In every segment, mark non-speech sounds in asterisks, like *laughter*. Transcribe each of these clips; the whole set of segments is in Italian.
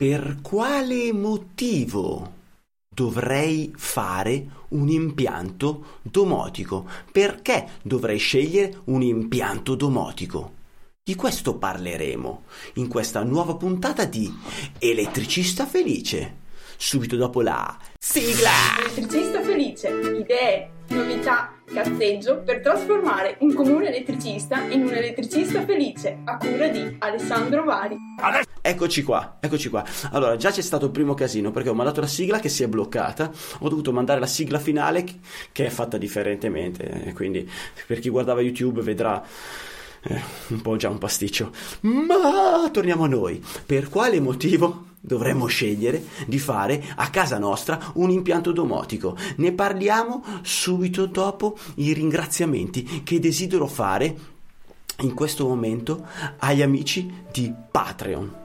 Per quale motivo dovrei fare un impianto domotico? Perché dovrei scegliere un impianto domotico? Di questo parleremo in questa nuova puntata di Elettricista Felice. Subito dopo la sigla! Elettricista felice, idee, novità, cazzeggio per trasformare un comune elettricista in un elettricista felice a cura di Alessandro Vari. Eccoci qua, eccoci qua. Allora, già c'è stato il primo casino perché ho mandato la sigla che si è bloccata. Ho dovuto mandare la sigla finale che è fatta differentemente. eh, Quindi, per chi guardava YouTube vedrà eh, un po' già un pasticcio. Ma torniamo a noi. Per quale motivo dovremmo scegliere di fare a casa nostra un impianto domotico? Ne parliamo subito dopo i ringraziamenti che desidero fare in questo momento agli amici di Patreon.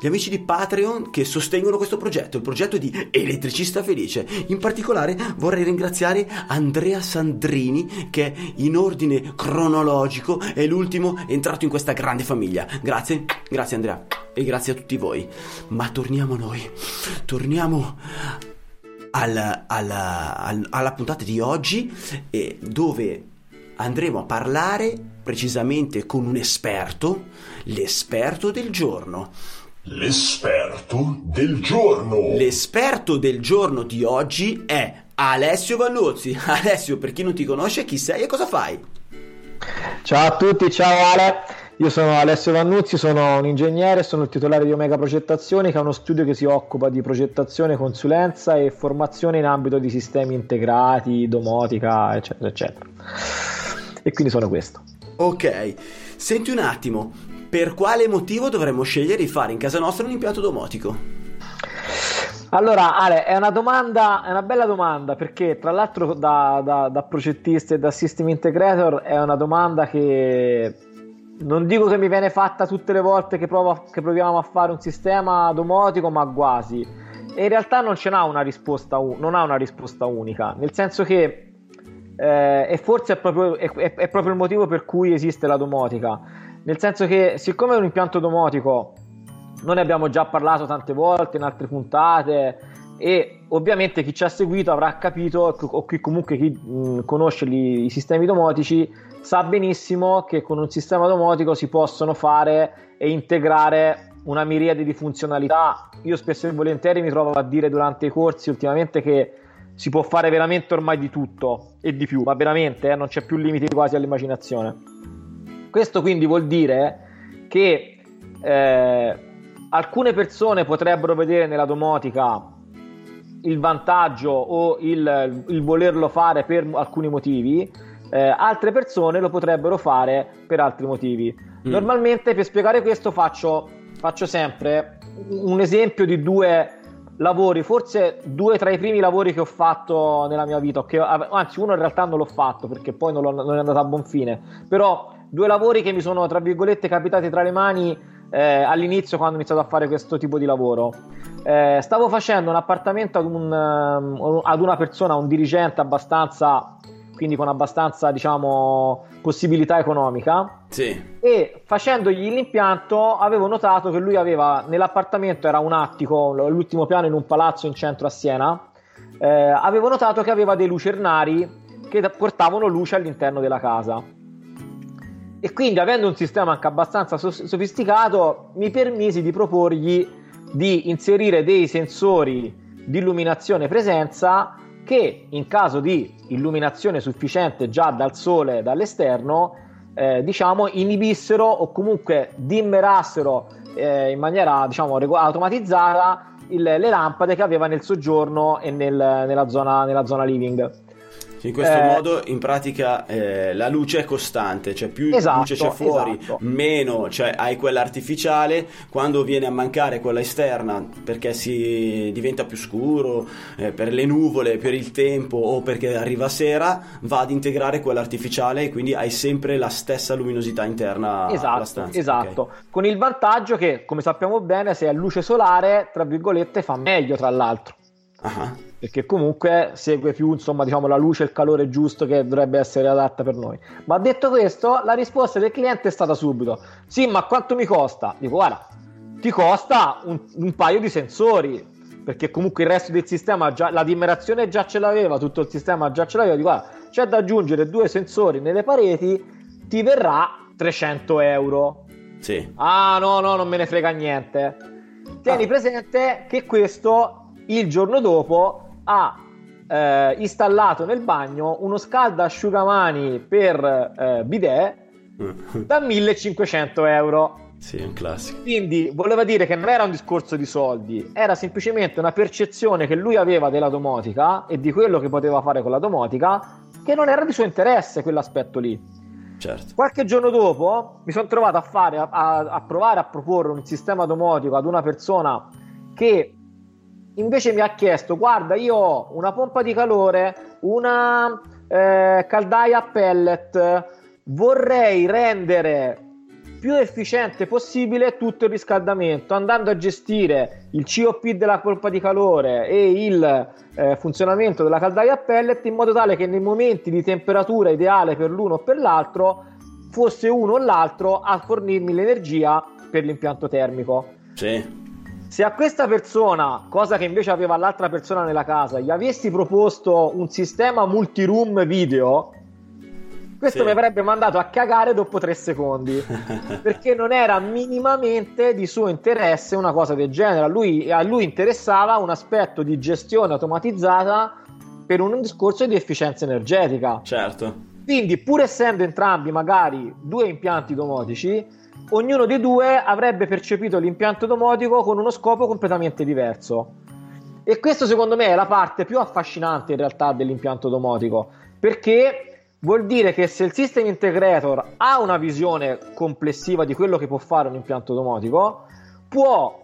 Gli amici di Patreon che sostengono questo progetto, il progetto di Elettricista Felice. In particolare vorrei ringraziare Andrea Sandrini che in ordine cronologico è l'ultimo entrato in questa grande famiglia. Grazie, grazie Andrea e grazie a tutti voi. Ma torniamo a noi, torniamo al- alla, al- alla puntata di oggi eh, dove andremo a parlare precisamente con un esperto, l'esperto del giorno. L'esperto del giorno. L'esperto del giorno di oggi è Alessio Vannuzzi. *laughs* Alessio, per chi non ti conosce, chi sei e cosa fai? Ciao a tutti, ciao Ale. Io sono Alessio Vannuzzi, sono un ingegnere, sono il titolare di Omega Progettazioni, che è uno studio che si occupa di progettazione, consulenza e formazione in ambito di sistemi integrati, domotica, eccetera, eccetera. E quindi sono questo. Ok, senti un attimo, per quale motivo dovremmo scegliere di fare in casa nostra un impianto domotico? Allora, Ale, è una domanda, è una bella domanda perché tra l'altro da, da, da progettista e da system integrator è una domanda che non dico che mi viene fatta tutte le volte che, provo- che proviamo a fare un sistema domotico, ma quasi. E in realtà non ce n'ha una risposta, non ha una risposta unica, nel senso che eh, e forse è proprio, è- è proprio il motivo per cui esiste la domotica. Nel senso che, siccome è un impianto domotico, noi ne abbiamo già parlato tante volte in altre puntate, e ovviamente chi ci ha seguito avrà capito, o chi comunque chi mh, conosce li- i sistemi domotici, sa benissimo che con un sistema domotico si possono fare e integrare una miriade di funzionalità. Io spesso e volentieri mi trovo a dire durante i corsi ultimamente che si può fare veramente ormai di tutto e di più, ma veramente eh, non c'è più limiti quasi all'immaginazione. Questo quindi vuol dire che eh, alcune persone potrebbero vedere nella domotica il vantaggio o il, il volerlo fare per alcuni motivi, eh, altre persone lo potrebbero fare per altri motivi. Mm. Normalmente per spiegare questo faccio, faccio sempre un esempio di due lavori, forse due tra i primi lavori che ho fatto nella mia vita, che, anzi uno in realtà non l'ho fatto perché poi non, non è andato a buon fine, però due lavori che mi sono tra virgolette capitati tra le mani eh, all'inizio quando ho iniziato a fare questo tipo di lavoro. Eh, stavo facendo un appartamento ad, un, ehm, ad una persona, un dirigente abbastanza, quindi con abbastanza diciamo possibilità economica Sì. e facendogli l'impianto avevo notato che lui aveva nell'appartamento era un attico l'ultimo piano in un palazzo in centro a Siena eh, avevo notato che aveva dei lucernari che portavano luce all'interno della casa e quindi avendo un sistema anche abbastanza sofisticato mi permisi di proporgli di inserire dei sensori di illuminazione presenza che in caso di illuminazione sufficiente già dal sole dall'esterno eh, diciamo inibissero o comunque dimmerassero eh, in maniera diciamo rego- automatizzata il- le lampade che aveva nel soggiorno e nel- nella, zona, nella zona living in questo eh, modo in pratica eh, la luce è costante, cioè più esatto, luce c'è fuori, esatto. meno cioè, hai quella artificiale, quando viene a mancare quella esterna perché si diventa più scuro, eh, per le nuvole, per il tempo o perché arriva sera, va ad integrare quella artificiale e quindi hai sempre la stessa luminosità interna esatto, alla stanza. Esatto, okay. con il vantaggio che come sappiamo bene se è luce solare, tra virgolette, fa meglio tra l'altro. Uh-huh perché comunque segue più insomma, diciamo, la luce e il calore giusto che dovrebbe essere adatta per noi. Ma detto questo, la risposta del cliente è stata subito: sì, ma quanto mi costa? Dico, guarda, ti costa un, un paio di sensori. Perché comunque il resto del sistema, già, la dimerazione già ce l'aveva, tutto il sistema già ce l'aveva. Dico, guarda, c'è da aggiungere due sensori nelle pareti, ti verrà 300 euro. Sì. Ah, no, no, non me ne frega niente. Tieni ah. presente che questo il giorno dopo ha eh, installato nel bagno uno scaldasciugamani per eh, bidet *laughs* da 1500 euro. Sì, un classico. Quindi voleva dire che non era un discorso di soldi, era semplicemente una percezione che lui aveva della domotica e di quello che poteva fare con la domotica, che non era di suo interesse quell'aspetto lì. Certo. Qualche giorno dopo mi sono trovato a, fare, a, a, a provare a proporre un sistema domotico ad una persona che invece mi ha chiesto guarda io ho una pompa di calore una eh, caldaia a pellet vorrei rendere più efficiente possibile tutto il riscaldamento andando a gestire il COP della pompa di calore e il eh, funzionamento della caldaia a pellet in modo tale che nei momenti di temperatura ideale per l'uno o per l'altro fosse uno o l'altro a fornirmi l'energia per l'impianto termico. Sì. Se a questa persona, cosa che invece aveva l'altra persona nella casa, gli avessi proposto un sistema multi-room video, questo sì. mi avrebbe mandato a cagare dopo tre secondi *laughs* perché non era minimamente di suo interesse una cosa del genere. A lui, a lui interessava un aspetto di gestione automatizzata per un discorso di efficienza energetica. Certo. Quindi, pur essendo entrambi magari due impianti domotici, ognuno dei due avrebbe percepito l'impianto domotico con uno scopo completamente diverso. E questo secondo me è la parte più affascinante in realtà dell'impianto domotico, perché vuol dire che se il system integrator ha una visione complessiva di quello che può fare un impianto domotico, può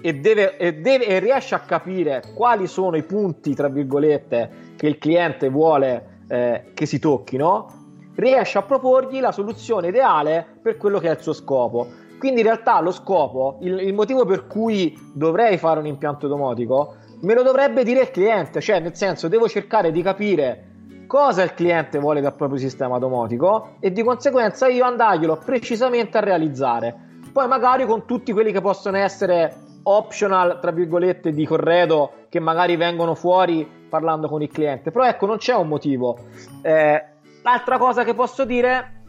e, deve, e, deve, e riesce a capire quali sono i punti, tra virgolette, che il cliente vuole eh, che si tocchino riesce a proporgli la soluzione ideale per quello che è il suo scopo. Quindi in realtà lo scopo, il, il motivo per cui dovrei fare un impianto domotico, me lo dovrebbe dire il cliente, cioè nel senso devo cercare di capire cosa il cliente vuole dal proprio sistema domotico e di conseguenza io andarglielo precisamente a realizzare. Poi magari con tutti quelli che possono essere optional, tra virgolette, di corredo che magari vengono fuori parlando con il cliente. Però ecco, non c'è un motivo. Eh, L'altra cosa che posso dire,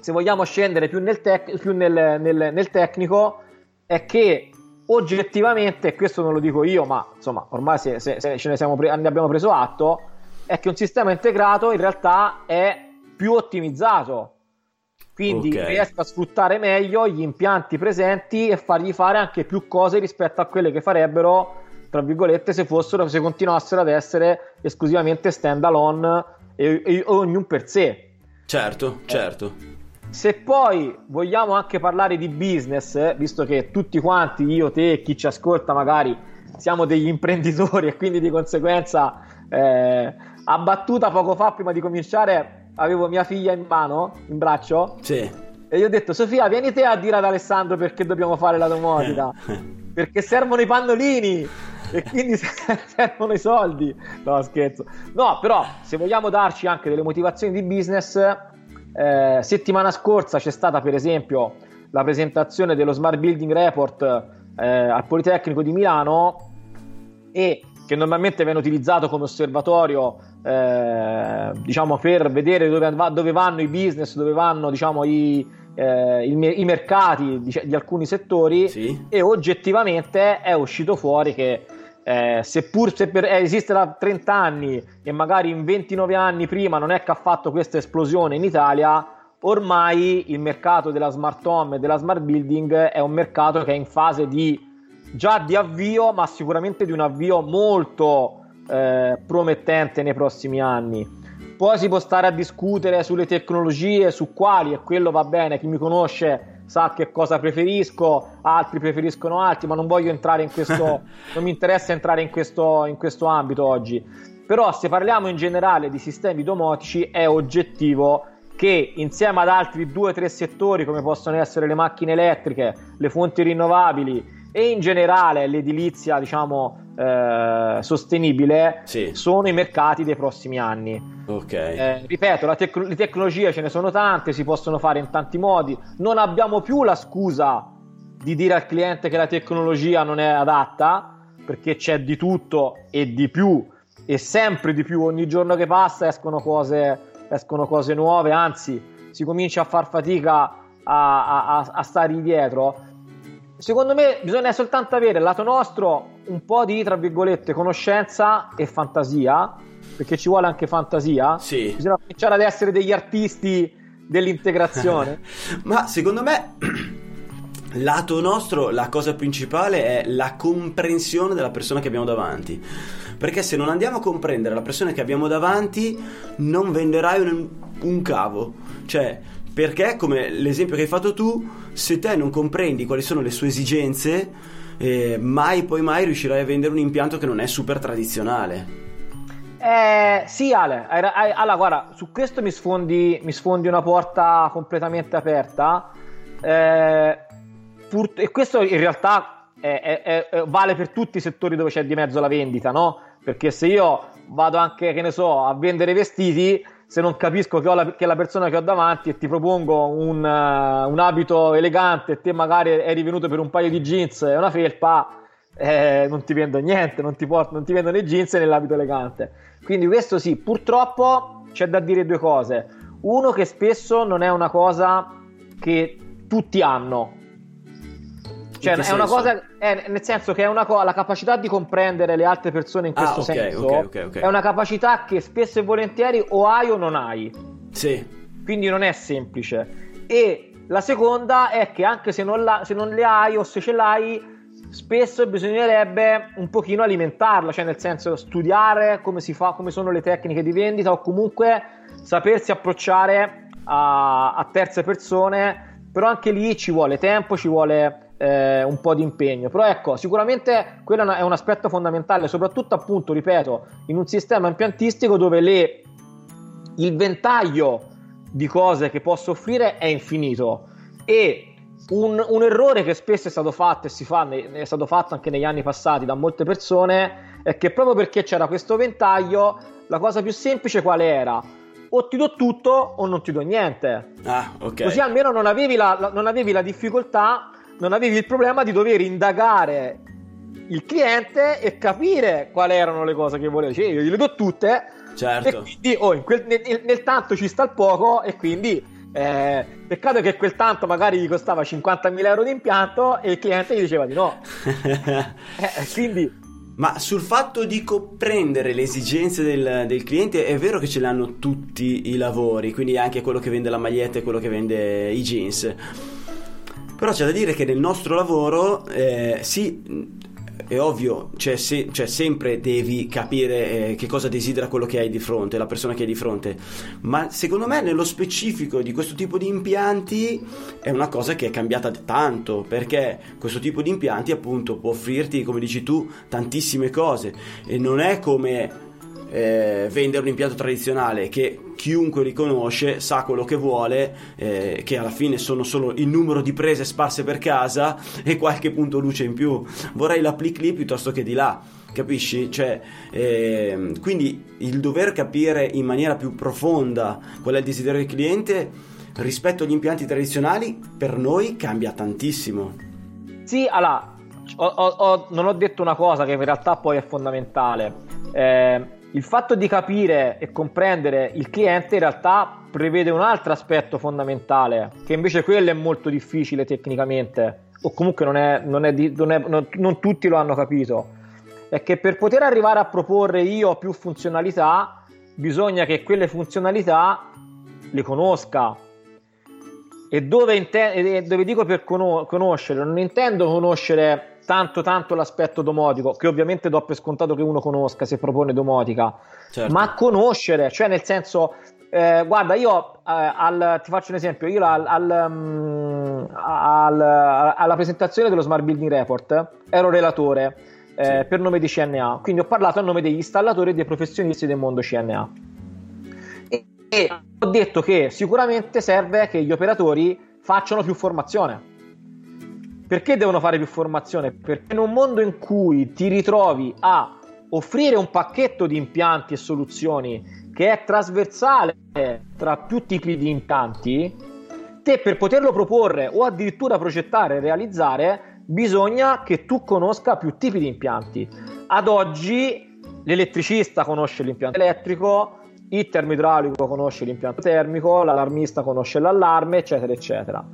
se vogliamo scendere più nel, tec- più nel, nel, nel tecnico, è che oggettivamente, e questo non lo dico io, ma insomma, ormai se, se, se ce ne, pre- ne, abbiamo preso atto, è che un sistema integrato in realtà è più ottimizzato. Quindi okay. riesco a sfruttare meglio gli impianti presenti e fargli fare anche più cose rispetto a quelle che farebbero, tra virgolette, se fossero, se continuassero ad essere esclusivamente stand alone e, e ognuno per sé. Certo, eh. certo. Se poi vogliamo anche parlare di business, visto che tutti quanti, io, te chi ci ascolta magari, siamo degli imprenditori e quindi di conseguenza eh, a battuta poco fa prima di cominciare avevo mia figlia in mano, in braccio. Sì. E gli ho detto, Sofia, vieni te a dire ad Alessandro perché dobbiamo fare la domotica. perché servono i pannolini e quindi *laughs* servono i soldi. No, scherzo. No, però se vogliamo darci anche delle motivazioni di business, eh, settimana scorsa c'è stata per esempio la presentazione dello Smart Building Report eh, al Politecnico di Milano e che normalmente viene utilizzato come osservatorio eh, diciamo per vedere dove, dove, vanno i business, dove vanno diciamo, i, eh, i, i, mercati di, di alcuni settori sì. e oggettivamente è uscito fuori che eh, seppur se per, eh, esiste da 30 anni e magari in 29 anni prima non è che ha fatto questa esplosione in Italia, ormai il mercato della smart home e della smart building è un mercato che è in fase di già di avvio, ma sicuramente di un avvio molto eh, promettente nei prossimi anni. Poi si può stare a discutere sulle tecnologie, su quali, e quello va bene, chi mi conosce sa che cosa preferisco, altri preferiscono altri, ma non voglio entrare in questo, *laughs* non mi interessa entrare in questo, in questo ambito oggi. Però se parliamo in generale di sistemi domotici è oggettivo che insieme ad altri due o tre settori come possono essere le macchine elettriche, le fonti rinnovabili e in generale l'edilizia diciamo eh, sostenibile sì. sono i mercati dei prossimi anni. Ok. Eh, ripeto, tec- le tecnologie ce ne sono tante, si possono fare in tanti modi. Non abbiamo più la scusa di dire al cliente che la tecnologia non è adatta, perché c'è di tutto e di più, e sempre di più. Ogni giorno che passa escono cose, escono cose nuove, anzi, si comincia a far fatica a, a, a stare indietro secondo me bisogna soltanto avere lato nostro un po' di, tra virgolette, conoscenza e fantasia, perché ci vuole anche fantasia. Sì. Bisogna cominciare ad essere degli artisti dell'integrazione. *laughs* Ma secondo me, *clears throat* lato nostro, la cosa principale è la comprensione della persona che abbiamo davanti. Perché se non andiamo a comprendere la persona che abbiamo davanti, non venderai un, un cavo. Cioè, perché, come l'esempio che hai fatto tu, se te non comprendi quali sono le sue esigenze, eh, mai poi mai riuscirai a vendere un impianto che non è super tradizionale. Eh, sì, Ale, allora guarda, su questo mi sfondi, mi sfondi una porta completamente aperta. Eh, pur, e questo in realtà è, è, è, vale per tutti i settori dove c'è di mezzo la vendita, no? Perché se io vado anche, che ne so, a vendere vestiti se non capisco che, la, che, è la persona che ho davanti e ti propongo un, uh, un, abito elegante e te magari eri venuto per un paio di jeans e una felpa, eh, non ti vendo niente, non ti, porto, non ti vendo né jeans né l'abito elegante. Quindi questo sì, purtroppo c'è da dire due cose. Uno che spesso non è una cosa che tutti hanno, cioè, è una cosa, è, nel senso che è una cosa, la capacità di comprendere le altre persone in questo ah, okay, senso okay, okay, è una capacità che spesso e volentieri o hai o non hai. Sì. Quindi non è semplice. E la seconda è che anche se non, la, se non le hai o se ce l'hai, spesso bisognerebbe un pochino alimentarla, cioè nel senso studiare come si fa, come sono le tecniche di vendita o comunque sapersi approcciare a, a terze persone, però anche lì ci vuole tempo, ci vuole eh, un po' di impegno. Però ecco, sicuramente quello è un aspetto fondamentale, soprattutto appunto, ripeto, in un sistema impiantistico dove le, il ventaglio di cose che posso offrire è infinito e un, un, errore che spesso è stato fatto e si fa, è stato fatto anche negli anni passati da molte persone è che proprio perché c'era questo ventaglio, la cosa più semplice qual era? O ti do tutto o non ti do niente. Ah, ok. Così almeno non avevi la, la, non avevi la difficoltà non avevi il problema di dover indagare il cliente e capire quali erano le cose che voleva. Cioè, io gliele do tutte. Certo. Quindi, oh, quel, nel, nel, tanto ci sta il poco e quindi... Eh, peccato che quel tanto magari gli costava 50.000 euro di impianto e il cliente gli diceva di no. *laughs* eh, quindi ma sul fatto di comprendere le esigenze del, del, cliente è vero che ce l'hanno tutti i lavori, quindi anche quello che vende la maglietta e quello che vende i jeans. Però c'è da dire che nel nostro lavoro, eh, sì, è ovvio, cioè, se, cioè, sempre devi capire eh, che cosa desidera quello che hai di fronte, la persona che hai di fronte, ma secondo me nello specifico di questo tipo di impianti è una cosa che è cambiata tanto, perché questo tipo di impianti appunto può offrirti, come dici tu, tantissime cose. E non è come eh, vendere un impianto tradizionale che chiunque riconosce sa quello che vuole, eh, che alla fine sono solo il numero di prese sparse per casa *laughs* e qualche punto luce in più. Vorrei l'appli lì piuttosto che di là. Capisci? Cioè, eh, quindi il dover capire in maniera più profonda qual è il desiderio del cliente rispetto agli impianti tradizionali per noi cambia tantissimo. Sì, allora, ho, ho, non ho detto una cosa che in realtà poi è fondamentale. Eh, il fatto di capire e comprendere il cliente in realtà prevede un altro aspetto fondamentale, che invece quello è molto difficile tecnicamente, o comunque non, è, non, è non, è, non, tutti lo hanno capito, è che per poter arrivare a proporre io più funzionalità, bisogna che quelle funzionalità le conosca. E dove, inten- dove dico per conoscere, non intendo conoscere tanto tanto l'aspetto domotico, che ovviamente do per scontato che uno conosca se propone domotica, certo. ma conoscere, cioè nel senso, eh, guarda, io eh, al, ti faccio un esempio, io al, al, um, alla presentazione dello Smart Building Report ero relatore eh, sì. per nome di CNA, quindi ho parlato a nome degli installatori e dei professionisti del mondo CNA. E, e ho detto che sicuramente serve che gli operatori facciano più formazione perché devono fare più formazione? Perché in un mondo in cui ti ritrovi a offrire un pacchetto di impianti e soluzioni che è trasversale tra più tipi di impianti, te per poterlo proporre o addirittura progettare e realizzare, bisogna che tu conosca più tipi di impianti. Ad oggi l'elettricista conosce l'impianto elettrico, il termoidraulico conosce l'impianto termico, l'allarmista conosce l'allarme, eccetera, eccetera.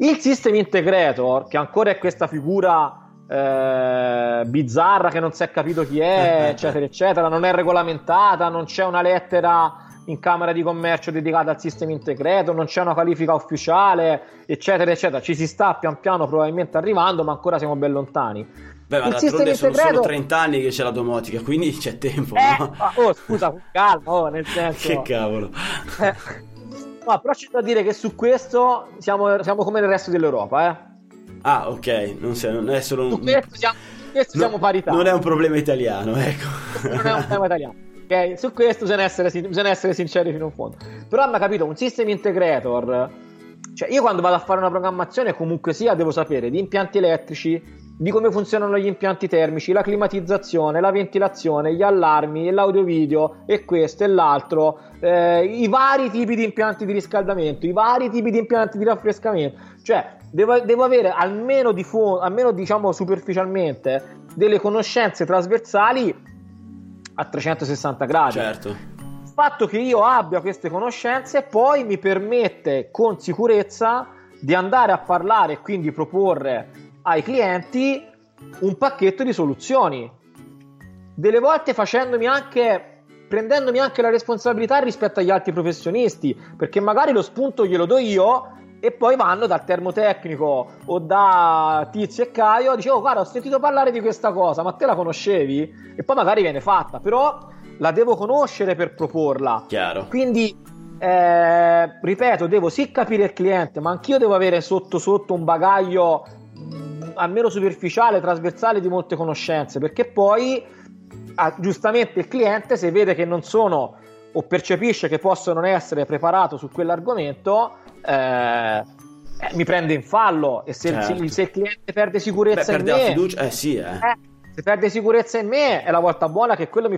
Il System Integrator, che ancora è questa figura eh, bizzarra che non si è capito chi è, *laughs* eccetera, eccetera, non è regolamentata, non c'è una lettera in Camera di Commercio dedicata al System Integrator, non c'è una qualifica ufficiale, eccetera, eccetera. Ci si sta pian piano probabilmente arrivando, ma ancora siamo ben lontani. Beh, ma d'altronde sono solo 30 anni che c'è la domotica, quindi c'è tempo, eh, no? Oh, scusa, calma, oh, nel *laughs* senso... che cavolo. No, però c'è da dire che su questo siamo, siamo come nel resto dell'Europa, eh. Ah, ok, non, sei, non è solo un... Su questo siamo, questo no, siamo parità. Non è un problema italiano, ecco. non è un problema italiano. Ok, su questo bisogna essere, bisogna essere sinceri fino in fondo. Però hanno capito, un system integrator... Cioè, io quando vado a fare una programmazione, comunque sia, devo sapere di impianti elettrici, di come funzionano gli impianti termici, la climatizzazione, la ventilazione, gli allarmi, l'audio video e questo e l'altro, eh, i vari tipi di impianti di riscaldamento, i vari tipi di impianti di raffrescamento. Cioè, devo, devo avere almeno, di fo- almeno diciamo superficialmente delle conoscenze trasversali a 360 gradi. Certo. Fatto che io abbia queste conoscenze poi mi permette con sicurezza di andare a parlare e quindi proporre ai clienti un pacchetto di soluzioni. Delle volte facendomi anche prendendomi anche la responsabilità rispetto agli altri professionisti, perché magari lo spunto glielo do io e poi vanno dal termotecnico o da Tizio e Caio, dicevo oh, guarda ho sentito parlare di questa cosa, ma te la conoscevi? E poi magari viene fatta, però la devo conoscere per proporla. Chiaro. Quindi, eh, ripeto, devo sì capire il cliente, ma anch'io devo avere sotto sotto un bagaglio almeno superficiale, trasversale di molte conoscenze, perché poi ah, giustamente il cliente se vede che non sono o percepisce che posso non essere preparato su quell'argomento, eh, eh, mi prende in fallo e se, certo. se, se il cliente perde sicurezza Beh, in perde me, la fiducia, eh sì, eh. eh. se perde sicurezza in me è la volta buona che quello mi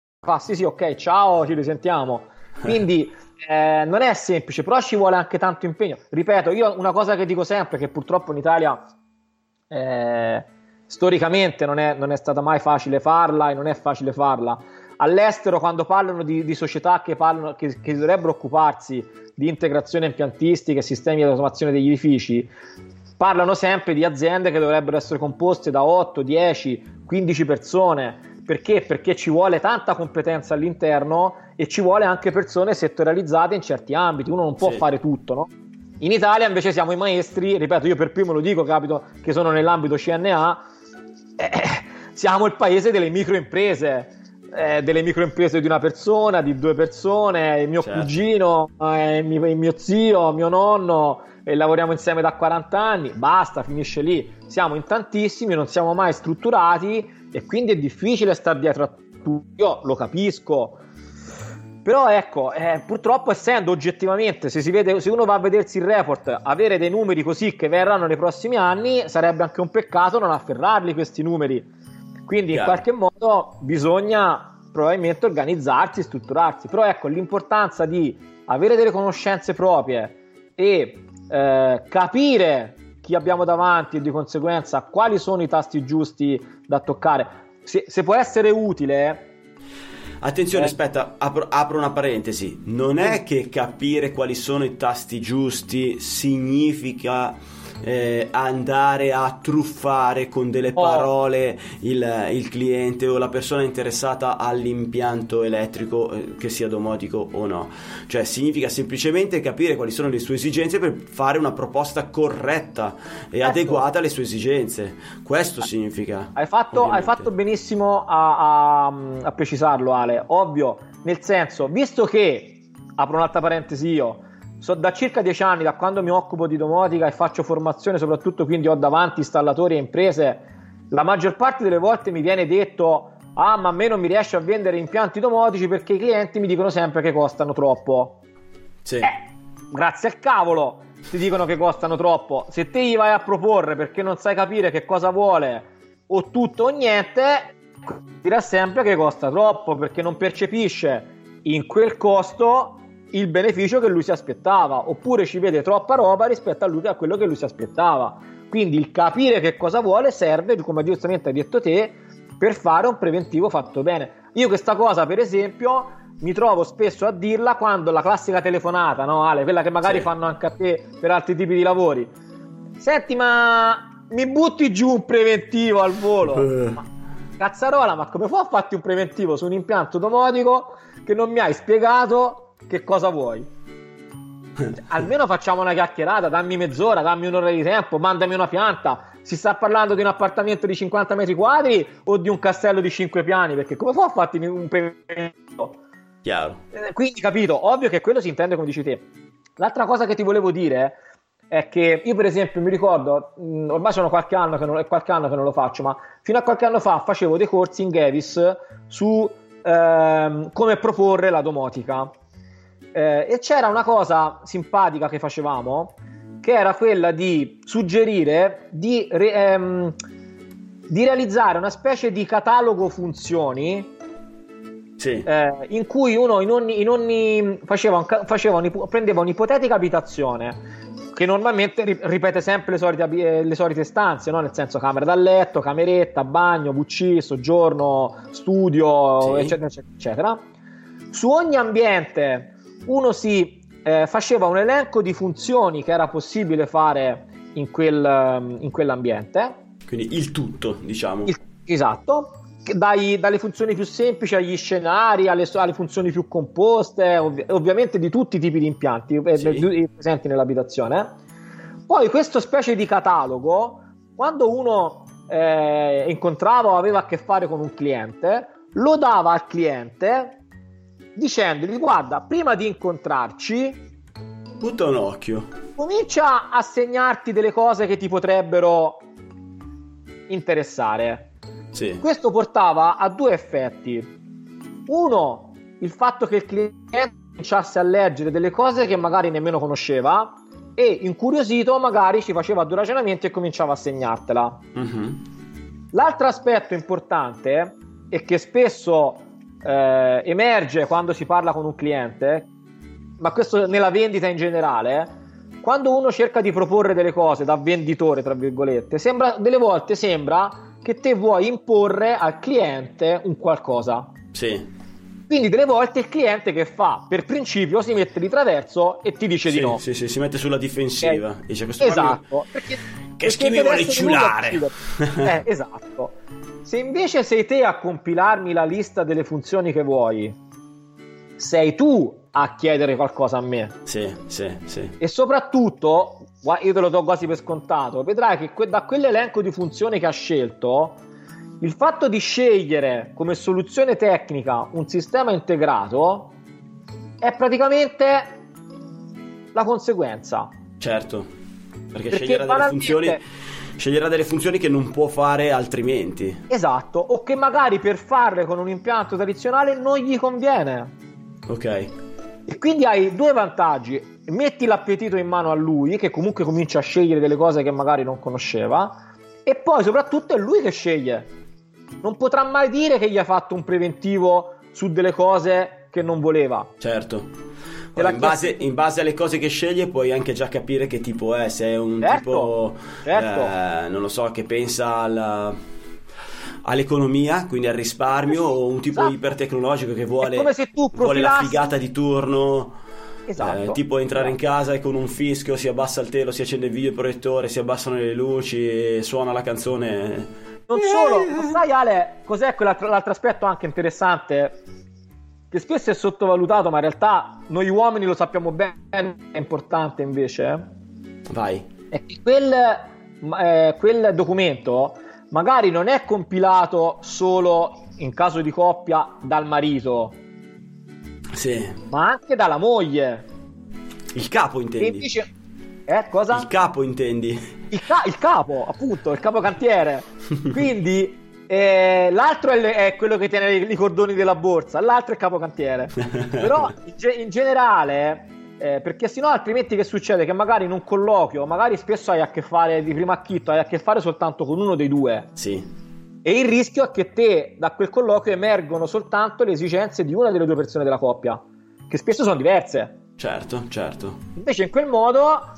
Ah, sì, sì, ok, ciao, ci risentiamo. *laughs* Quindi eh, non è semplice, però ci vuole anche tanto impegno. Ripeto, io una cosa che dico sempre, che purtroppo in Italia eh, storicamente non è, non è, stata mai facile farla e non è facile farla. All'estero, quando parlano di, di società che, parlano, che, che dovrebbero occuparsi di integrazione impiantistica e sistemi di automazione degli edifici, parlano sempre di aziende che dovrebbero essere composte da 8, 10, 15 persone perché? Perché ci vuole tanta competenza all'interno e ci vuole anche persone settorializzate in certi ambiti. Uno non può sì. fare tutto, no? In Italia invece siamo i maestri, ripeto, io per primo lo dico, capito che sono nell'ambito CNA, eh, siamo il paese delle microimprese. Eh, delle microimprese di una persona, di due persone, il mio certo. cugino, eh, mio, il mio zio, mio nonno, e lavoriamo insieme da 40 anni, basta, finisce lì. Siamo in tantissimi, non siamo mai strutturati e quindi è difficile stare dietro a tutti. Io lo capisco. Però ecco, eh, purtroppo essendo oggettivamente, se, vede, se, uno va a vedersi il report, avere dei numeri così che verranno nei prossimi anni, sarebbe anche un peccato non afferrarli questi numeri. Quindi Chiaro. in qualche modo bisogna probabilmente organizzarsi, strutturarsi. Però ecco, l'importanza di avere delle conoscenze proprie e eh, capire chi abbiamo davanti e di conseguenza quali sono i tasti giusti da toccare. Se, se può essere utile, Attenzione, Eh. aspetta, apro, apro una parentesi. Non è che capire quali sono i tasti giusti significa eh, andare a truffare con delle Oh. parole il, il cliente o la persona interessata all'impianto elettrico, eh, che sia domotico o no. Cioè, significa semplicemente capire quali sono le sue esigenze per fare una proposta corretta e Ecco. adeguata alle sue esigenze. Questo significa. Hai fatto, hai fatto benissimo a, a- a precisarlo, Ale. Ovvio, nel senso, visto che, apro un'altra parentesi io, so da circa dieci anni, da quando mi occupo di domotica e faccio formazione, soprattutto quindi ho davanti installatori e imprese, la maggior parte delle volte mi viene detto, ah ma a me non mi riesce a vendere impianti domotici perché i clienti mi dicono sempre che costano troppo. Sì. Grazie al cavolo ti dicono che costano troppo. Se te gli vai a proporre perché non sai capire che cosa vuole o tutto o niente, dirà sempre che costa troppo perché non percepisce in quel costo il beneficio che lui si aspettava oppure ci vede troppa roba rispetto a, lui, a quello che lui si aspettava. Quindi il capire che cosa vuole serve, come giustamente hai detto te, per fare un preventivo fatto bene. Io questa cosa, per esempio, mi trovo spesso a dirla quando la classica telefonata, no Ale, quella che magari Sì. fanno anche a te per altri tipi di lavori. Senti, ma mi butti giù un preventivo al volo? Eh. Ma cazzarola, ma come fa a farti un preventivo su un impianto domotico che non mi hai spiegato che cosa vuoi? Almeno facciamo una chiacchierata, dammi mezz'ora, dammi un'ora di tempo, mandami una pianta. Si sta parlando di un appartamento di 50 metri quadri o di un castello di 5 piani? Perché come fa a farti un preventivo? Chiaro. Eh, Quindi, capito, ovvio che quello si intende come dici te. L'altra cosa che ti volevo dire è che io, per esempio, mi ricordo, mh, ormai sono qualche anno, che non, qualche anno che non lo faccio, ma fino a qualche anno fa facevo dei corsi in Gavis su ehm, come proporre la domotica. Eh, e c'era una cosa simpatica che facevamo, che era quella di suggerire di, re- ehm, di realizzare una specie di catalogo funzioni Sì. eh, in cui uno in ogni, in ogni- faceva, un faceva un'ipo- prendeva un'ipotetica abitazione che normalmente ri- ripete sempre le solite, eh, le solite stanze, no? nel senso camera da letto, cameretta, bagno, WC, soggiorno, studio, Sì. eccetera, eccetera, eccetera. Su ogni ambiente uno si eh, faceva un elenco di funzioni che era possibile fare in, quel, ehm, in quell'ambiente Quindi il tutto, diciamo. il- esatto. Dai- dalle funzioni più semplici agli scenari, alle, alle funzioni più composte, ovvi- ovviamente di tutti i tipi di impianti eh, Sì. di- presenti nell'abitazione. Poi questo specie di catalogo, quando uno eh, incontrava o aveva a che fare con un cliente, lo dava al cliente dicendogli guarda, prima di incontrarci, Butta un occhio. comincia a segnarti delle cose che ti potrebbero interessare. Sì. Questo portava a due effetti. Uno, il fatto che il cliente cominciasse a leggere delle cose che magari nemmeno conosceva e incuriosito magari ci faceva due ragionamenti e cominciava a segnartela. Mhm. L'altro aspetto importante e che spesso eh, emerge quando si parla con un cliente, ma questo nella vendita in generale, quando uno cerca di proporre delle cose da venditore, tra virgolette, sembra, delle volte sembra che te vuoi imporre al cliente un qualcosa. Sì. Quindi delle volte il cliente che fa? Per principio si mette di traverso e ti dice Sì, di no. sì, sì, si mette sulla difensiva. Ok? Dice questo Esatto. Perché, Che perché deve vuole ciulare? *laughs* Eh, esatto. Se invece sei te a compilarmi la lista delle funzioni che vuoi, sei tu a chiedere qualcosa a me. Sì, sì, sì. E soprattutto, io te lo do quasi per scontato, vedrai che da quell'elenco di funzioni che ha scelto, il fatto di scegliere come soluzione tecnica un sistema integrato è praticamente la conseguenza. Certo. Perché, Perché sceglierà, delle funzioni, sceglierà delle funzioni che non può fare altrimenti. Esatto, o che magari per farle con un impianto tradizionale non gli conviene. Ok. E quindi hai due vantaggi. Metti l'appetito in mano a lui, che comunque comincia a scegliere delle cose che magari non conosceva, e poi soprattutto è lui che sceglie. Non potrà mai dire che gli ha fatto un preventivo su delle cose che non voleva. Certo. L'ha in, base, in base alle cose che sceglie puoi anche già capire che tipo è, se è un Certo, tipo, certo. eh, non lo so, che pensa alla- all'economia, quindi al risparmio, o un tipo Esatto. ipertecnologico che vuole, tu vuole la profilassi- figata di turno. Esatto. eh, tipo entrare in casa e con un fischio si abbassa il telo, si accende il videoproiettore, si abbassano le luci, suona la canzone. Non solo, ma sai Ale, cos'è quell'altro l'altro aspetto anche interessante? Che spesso è sottovalutato, ma in realtà noi uomini lo sappiamo bene, è importante invece. eh? Vai. È che quel, eh, quel documento magari non è compilato solo in caso di coppia dal marito, Sì. ma anche dalla moglie. Il capo E intendi? invece, eh, cosa? Il capo intendi? il, ca- il capo, appunto, il capo cantiere. *laughs* Quindi eh, l'altro è, è quello che tiene i, cordoni della borsa, l'altro è il capo cantiere. *laughs* Però in, ge- in generale, eh, perché sennò altrimenti che succede? Che magari in un colloquio, magari spesso hai a che fare di primo acchitto, hai a che fare soltanto con uno dei due. Sì. E il rischio è che te da quel colloquio emergono soltanto le esigenze di una delle due persone della coppia, che spesso sono diverse. Certo, certo. Invece in quel modo,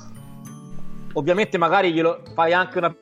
ovviamente magari glielo fai anche una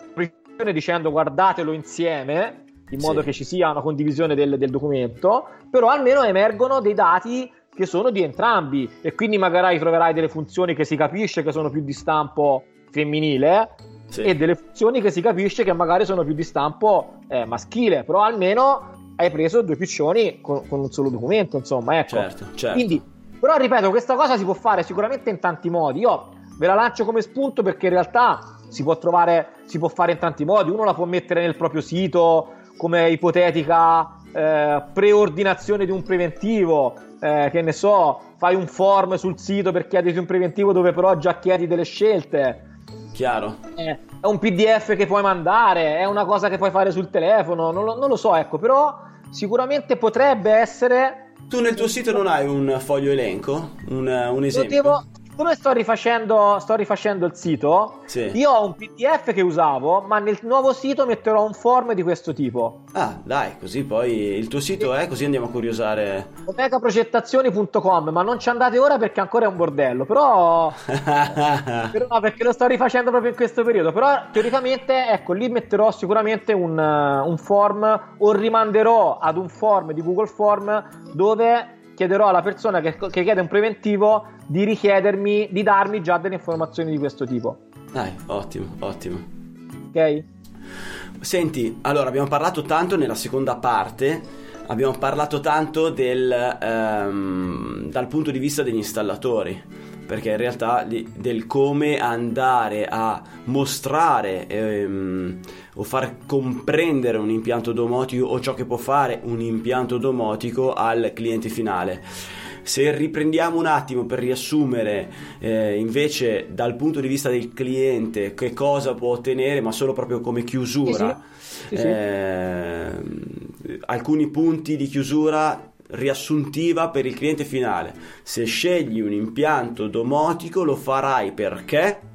dicendo guardatelo insieme, in modo Sì. che ci sia una condivisione del, del documento, però almeno emergono dei dati che sono di entrambi e quindi magari troverai delle funzioni che si capisce che sono più di stampo femminile Sì. e delle funzioni che si capisce che magari sono più di stampo eh, maschile, però almeno hai preso due piccioni con, con un solo documento, insomma, ecco. Certo, certo. Quindi, però ripeto, questa cosa si può fare sicuramente in tanti modi. Io ve la lancio come spunto perché in realtà si può trovare, si può fare in tanti modi. Uno la può mettere nel proprio sito come ipotetica eh, preordinazione di un preventivo, eh, che ne so, fai un form sul sito per chiederti un preventivo dove però già chiedi delle scelte. Chiaro. Eh, è un PDF che puoi mandare, è una cosa che puoi fare sul telefono, non lo, non lo so, ecco, però sicuramente potrebbe essere Tu nel tuo sito non hai un foglio elenco? Un, un Lo esempio? devo- come sto rifacendo, sto rifacendo il sito, Sì. io ho un PDF che usavo, ma nel nuovo sito metterò un form di questo tipo. Ah, dai, così poi il tuo sito è, così andiamo a curiosare. omegaprogettazioni.com, ma non ci andate ora perché ancora è un bordello, però... *laughs* però no, perché lo sto rifacendo proprio in questo periodo, però teoricamente, ecco, lì metterò sicuramente un, un form o rimanderò ad un form di Google Form dove chiederò alla persona che, che chiede un preventivo di richiedermi, di darmi già delle informazioni di questo tipo. Dai, ottimo, ottimo. Ok? Senti, allora abbiamo parlato tanto nella seconda parte, abbiamo parlato tanto del, ehm, dal punto di vista degli installatori, perché in realtà li- del come andare a mostrare ehm, o far comprendere un impianto domotico o ciò che può fare un impianto domotico al cliente finale. Se riprendiamo un attimo per riassumere eh, invece dal punto di vista del cliente che cosa può ottenere, ma solo proprio come chiusura, Sì, sì. ehm, alcuni punti di chiusura riassuntiva per il cliente finale. Se scegli un impianto domotico lo farai perché?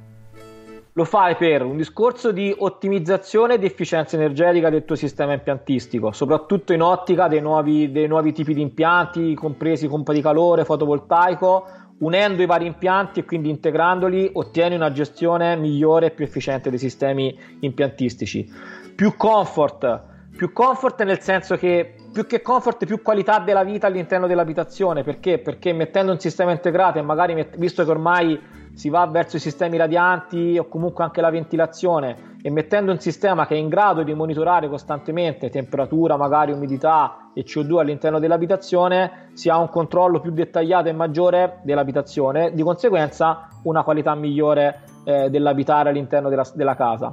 Lo fai per un discorso di ottimizzazione ed efficienza energetica del tuo sistema impiantistico, soprattutto in ottica dei nuovi, dei nuovi tipi di impianti, compresi pompa di calore, fotovoltaico. Unendo i vari impianti e quindi integrandoli, ottieni una gestione migliore e più efficiente dei sistemi impiantistici. Più comfort, più comfort nel senso che più che comfort, più qualità della vita all'interno dell'abitazione. Perché? Perché mettendo un sistema integrato e magari met- visto che ormai si va verso i sistemi radianti o comunque anche la ventilazione e mettendo un sistema che è in grado di monitorare costantemente temperatura, magari umidità e CO2 all'interno dell'abitazione, si ha un controllo più dettagliato e maggiore dell'abitazione, di conseguenza una qualità migliore eh, dell'abitare all'interno della, della casa.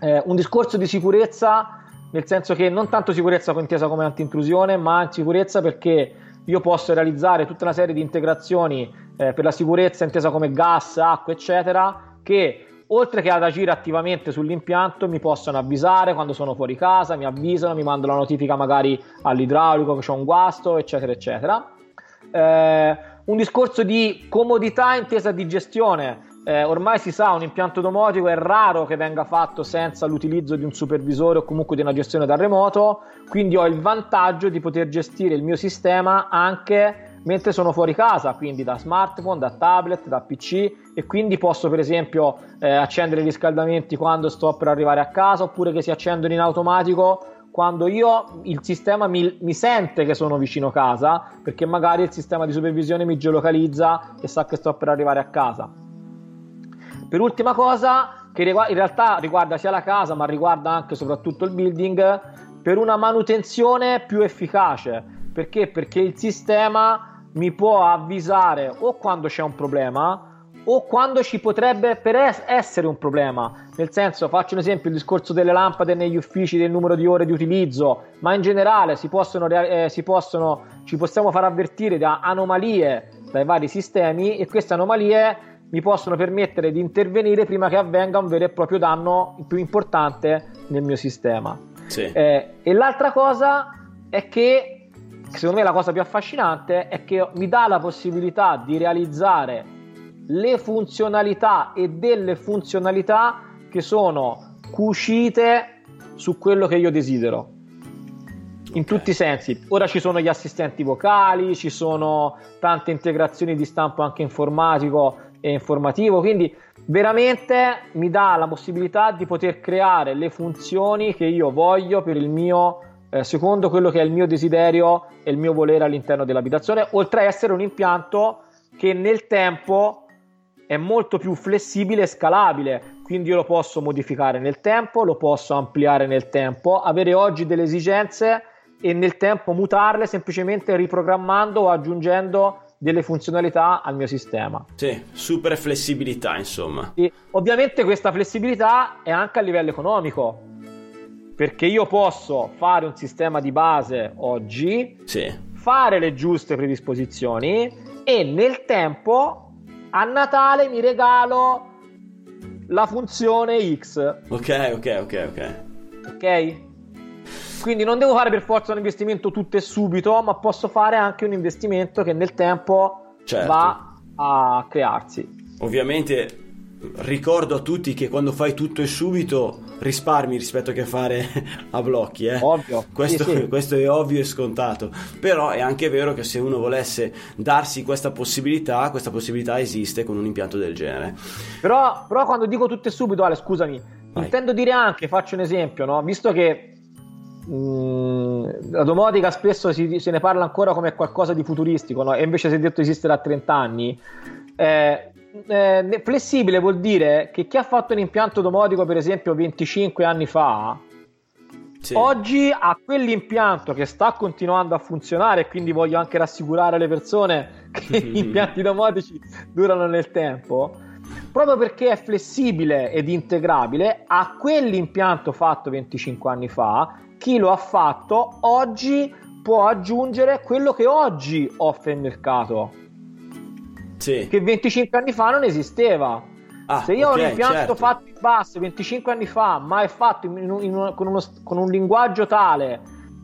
Eh, un discorso di sicurezza nel senso che non tanto sicurezza intesa come anti-intrusione, ma sicurezza perché io posso realizzare tutta una serie di integrazioni eh, per la sicurezza intesa come gas, acqua, eccetera, che oltre che ad agire attivamente sull'impianto mi possono avvisare quando sono fuori casa, mi avvisano, mi mandano la notifica magari all'idraulico che c'è un guasto, eccetera, eccetera. Eh, un discorso di comodità intesa di gestione. Eh, ormai si sa, un impianto domotico è raro che venga fatto senza l'utilizzo di un supervisore o comunque di una gestione da remoto, quindi ho il vantaggio di poter gestire il mio sistema anche mentre sono fuori casa, quindi da smartphone, da tablet, da PC e quindi posso per esempio eh, accendere i riscaldamenti quando sto per arrivare a casa oppure che si accendono in automatico quando io il sistema mi, mi, sente che sono vicino casa perché magari il sistema di supervisione mi geolocalizza e sa che sto per arrivare a casa. Per ultima cosa, che in realtà riguarda sia la casa ma riguarda anche soprattutto il building, per una manutenzione più efficace. Perché? Perché il sistema mi può avvisare o quando c'è un problema o quando ci potrebbe per essere un problema. Nel senso, faccio un esempio, il discorso delle lampade negli uffici, del numero di ore di utilizzo, ma in generale si possono, eh, si possono, ci possiamo far avvertire da anomalie dai vari sistemi e queste anomalie mi possono permettere di intervenire prima che avvenga un vero e proprio danno più importante nel mio sistema. Sì. Eh, e l'altra cosa è che, secondo me la cosa più affascinante, è che mi dà la possibilità di realizzare le funzionalità e delle funzionalità che sono cucite su quello che io desidero. In tutti i sensi. Ora ci sono gli assistenti vocali, ci sono tante integrazioni di stampo anche informatico e informativo, quindi veramente mi dà la possibilità di poter creare le funzioni che io voglio per il mio eh, secondo quello che è il mio desiderio e il mio volere all'interno dell'abitazione, oltre a essere un impianto che nel tempo è molto più flessibile e scalabile, quindi io lo posso modificare nel tempo, lo posso ampliare nel tempo, avere oggi delle esigenze e nel tempo mutarle semplicemente riprogrammando o aggiungendo delle funzionalità al mio sistema. Sì, super flessibilità, insomma. E ovviamente questa flessibilità è anche a livello economico, perché io posso fare un sistema di base oggi, sì. fare le giuste predisposizioni e nel tempo a Natale mi regalo la funzione X. Ok, ok, ok, ok. Ok? Quindi non devo fare per forza un investimento tutto e subito, ma posso fare anche un investimento che nel tempo certo. va a crearsi. Ovviamente ricordo a tutti che quando fai tutto e subito risparmi rispetto che fare *laughs* a blocchi. Eh? Ovvio. Questo, sì, sì. *laughs* questo, è ovvio e scontato. Però è anche vero che se uno volesse darsi questa possibilità, questa possibilità esiste con un impianto del genere. Però, però quando dico tutto e subito, Ale, scusami, Vai. intendo dire anche, faccio un esempio, no? visto che la domotica spesso si, se ne parla ancora come qualcosa di futuristico no? e invece si è detto esiste da 30 anni eh, eh, flessibile vuol dire che chi ha fatto un impianto domotico per esempio 25 anni fa sì. oggi ha quell'impianto che sta continuando a funzionare quindi voglio anche rassicurare le persone *laughs* che gli *laughs* impianti domotici durano nel tempo proprio perché è flessibile ed integrabile a quell'impianto fatto 25 anni fa chi lo ha fatto oggi può aggiungere quello che oggi offre il mercato. Sì. Che 25 anni fa non esisteva. Ah, Se io okay, ho un impianto certo. fatto in basso 25 anni fa, ma è fatto in, in, in, con, uno, con un linguaggio tale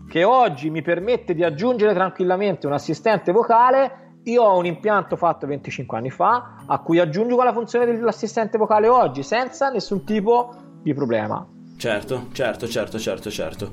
che oggi mi permette di aggiungere tranquillamente un assistente vocale, io ho un impianto fatto 25 anni fa a cui aggiungo la funzione dell'assistente vocale oggi senza nessun tipo di problema. Certo, certo, certo, certo, certo.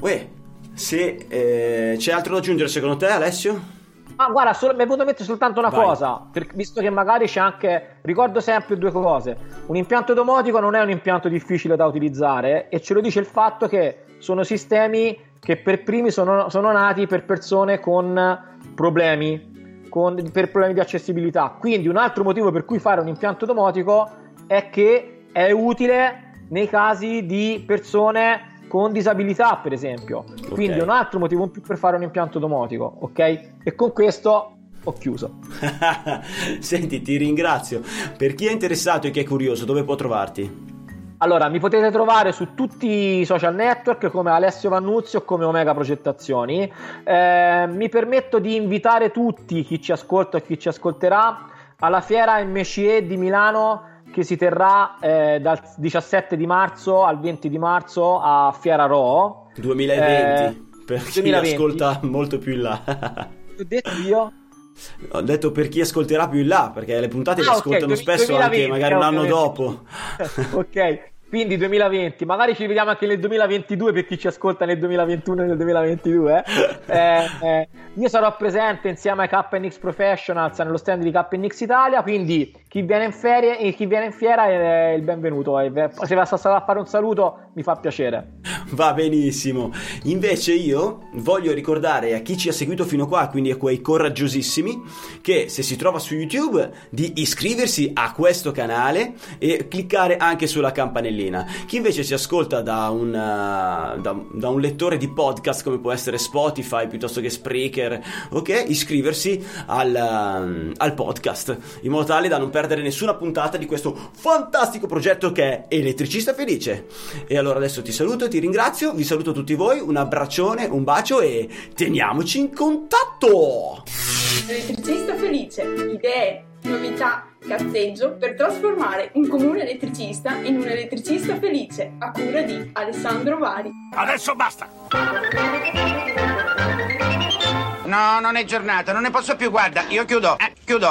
Uè, se eh, c'è altro da aggiungere secondo te, Alessio? Ma guarda, solo, mi è venuto a mettere soltanto una Vai. cosa, per- visto che magari c'è anche, ricordo sempre due cose. Un impianto domotico non è un impianto difficile da utilizzare e ce lo dice il fatto che sono sistemi che per primi sono, sono nati per persone con problemi, con, per problemi di accessibilità. Quindi un altro motivo per cui fare un impianto domotico è che è utile nei casi di persone con disabilità, per esempio. Quindi Ok. un altro motivo in più per fare un impianto domotico, ok? E con questo ho chiuso. *laughs* Senti, ti ringrazio. Per chi è interessato e chi è curioso, dove può trovarti? Allora, mi potete trovare su tutti i social network come Alessio Vannuzzi o come Omega Progettazioni. Eh, mi permetto di invitare tutti, chi ci ascolta e chi ci ascolterà, alla fiera MCE di Milano che si terrà eh, dal 17 di marzo al 20 di marzo a Fiera Ro. 2020. Eh, per chi 2020. ascolta molto più in là. Ho detto io? Ho detto per chi ascolterà più in là, perché le puntate le Ah, ok, ascoltano 2020, spesso anche magari un anno ovviamente. dopo. *laughs* ok, Quindi 2020, magari ci vediamo anche nel 2022 per chi ci ascolta nel 2021 e nel 2022. *laughs* Eh, eh, io sarò presente insieme ai KNX Professionals nello stand di KNX Italia, quindi chi viene in ferie e chi viene in fiera è il benvenuto. Se va a fare un saluto mi fa piacere. *laughs* Va benissimo. Invece io voglio ricordare a chi ci ha seguito fino a qua, quindi a quei coraggiosissimi, che se si trova su YouTube di iscriversi a questo canale e cliccare anche sulla campanellina. Chi invece si ascolta da un, uh, da, da un lettore di podcast come può essere Spotify piuttosto che Spreaker, ok? Iscriversi al, uh, al podcast in modo tale da non perdere nessuna puntata di questo fantastico progetto che è Elettricista Felice. E allora adesso ti saluto e ti ringrazio, vi saluto tutti voi, un abbraccione, un bacio e teniamoci in contatto! Elettricista Felice, idee, novità, cazzeggio per trasformare un comune elettricista in un elettricista felice a cura di Alessandro Vari. Adesso basta! No, non è giornata, non ne posso più, guarda, io chiudo, eh, chiudo.